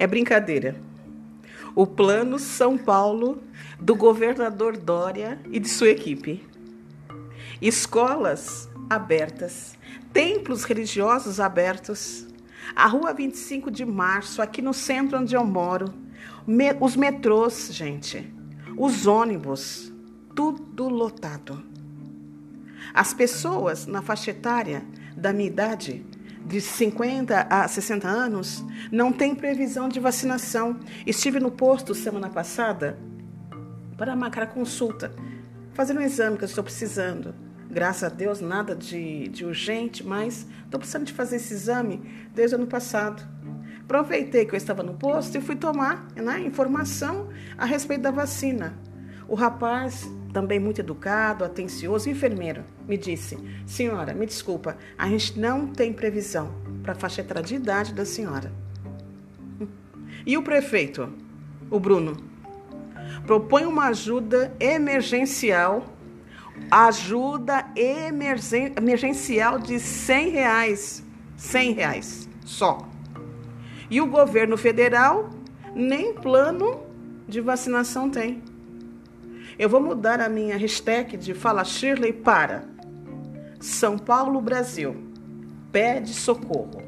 É brincadeira. O plano São Paulo do governador Dória e de sua equipe. Escolas abertas, templos religiosos abertos, a rua 25 de março, aqui no centro onde eu moro, os metrôs, gente, os ônibus, tudo lotado. As pessoas na faixa etária da minha idade, de 50 a 60 anos, não têm previsão de vacinação. Estive no posto semana passada para marcar a consulta, fazer um exame que eu estou precisando. Graças a Deus, nada de, de urgente, mas estou precisando de fazer esse exame desde o ano passado. Aproveitei que eu estava no posto e fui tomar né, informação a respeito da vacina. O rapaz, também muito educado, atencioso, enfermeiro, me disse: Senhora, me desculpa, a gente não tem previsão para a faixa etária de idade da senhora. E o prefeito, o Bruno, propõe uma ajuda emergencial ajuda emergencial de 100 reais. 100 reais só. E o governo federal nem plano de vacinação tem. Eu vou mudar a minha hashtag de Fala Shirley para São Paulo, Brasil. Pede socorro.